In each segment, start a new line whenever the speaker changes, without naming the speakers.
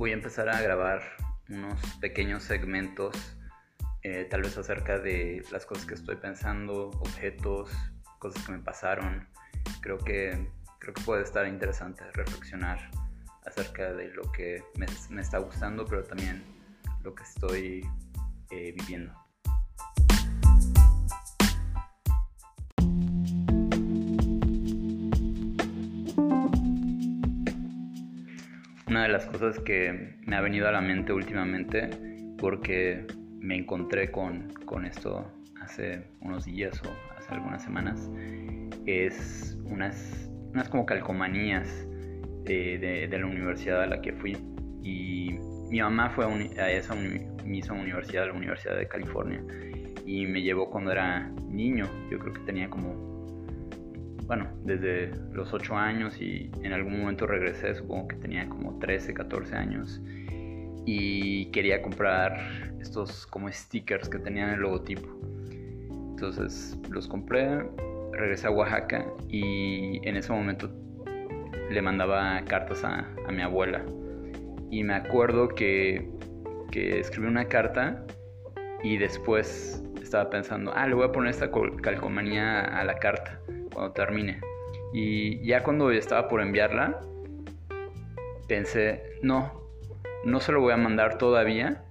voy a empezar a grabar unos pequeños segmentos, eh, tal vez acerca de las cosas que estoy pensando, objetos, cosas que me pasaron. Creo que, creo que puede estar interesante reflexionar acerca de lo que me, está gustando, pero también lo que estoy eh, viviendo. Una de las cosas que me ha venido a la mente últimamente, porque me encontré con, con esto hace unos días o hace algunas semanas, es unas, unas como calcomanías de, de, la universidad a la que fui. Y mi mamá fue a, esa misma universidad, la Universidad de California, y me llevó cuando era niño. Yo creo que tenía como bueno, desde los 8 años y en algún momento regresé, supongo que tenía como 13, 14 años y quería comprar estos como stickers que tenían el logotipo. Entonces los compré, regresé a Oaxaca y en ese momento le mandaba cartas a, a mi abuela. Y me acuerdo que, que escribí una carta y después estaba pensando, ah, le voy a poner esta calcomanía a la carta cuando termine. Y ya cuando estaba por enviarla, pensé, no, no se lo voy a mandar todavía,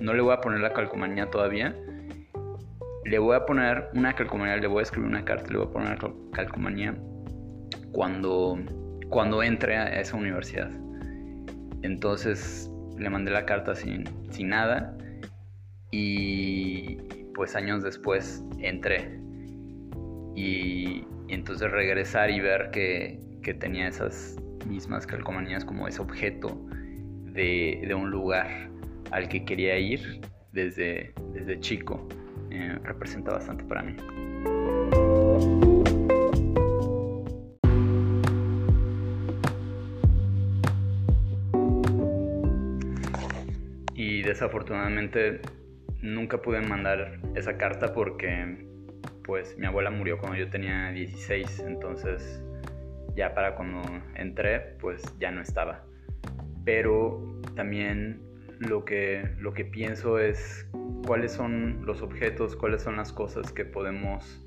no le voy a poner la calcomanía todavía, le voy a poner una calcomanía, le voy a escribir una carta, le voy a poner la calcomanía cuando, cuando entre a esa universidad. Entonces le mandé la carta sin, sin nada y pues años después entré y, entonces regresar y ver que, tenía esas mismas calcomanías como ese objeto de, un lugar al que quería ir desde, desde chico eh, representa bastante para mí. Y desafortunadamente nunca pude mandar esa carta porque pues mi abuela murió cuando yo tenía 16, entonces ya para cuando entré, pues ya no estaba. Pero también lo que, lo que pienso es cuáles son los objetos, cuáles son las cosas que podemos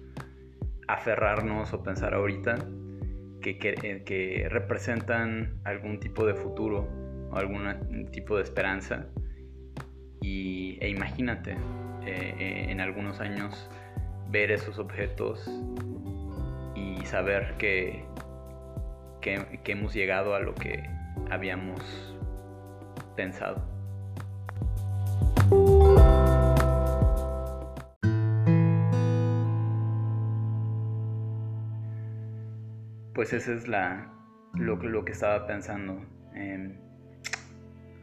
aferrarnos o pensar ahorita que, que, representan algún tipo de futuro o algún tipo de esperanza. Y, e imagínate, eh, eh, en algunos años ver esos objetos y saber que, que, hemos llegado a lo que habíamos pensado. Pues ese es la, lo, lo que estaba pensando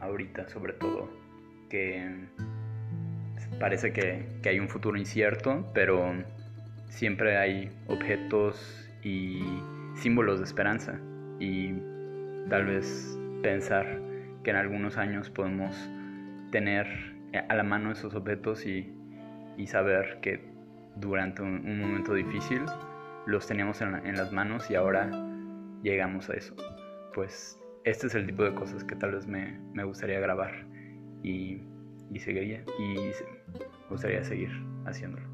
ahorita, sobre todo, que parece que, hay un futuro incierto, pero siempre hay objetos y símbolos de esperanza y tal vez pensar que en algunos años podemos tener a la mano esos objetos y, saber que durante un, momento difícil los teníamos en, las manos y ahora llegamos a eso. Pues este es el tipo de cosas que tal vez me, me gustaría grabar y y seguiría y gustaría seguir haciéndolo.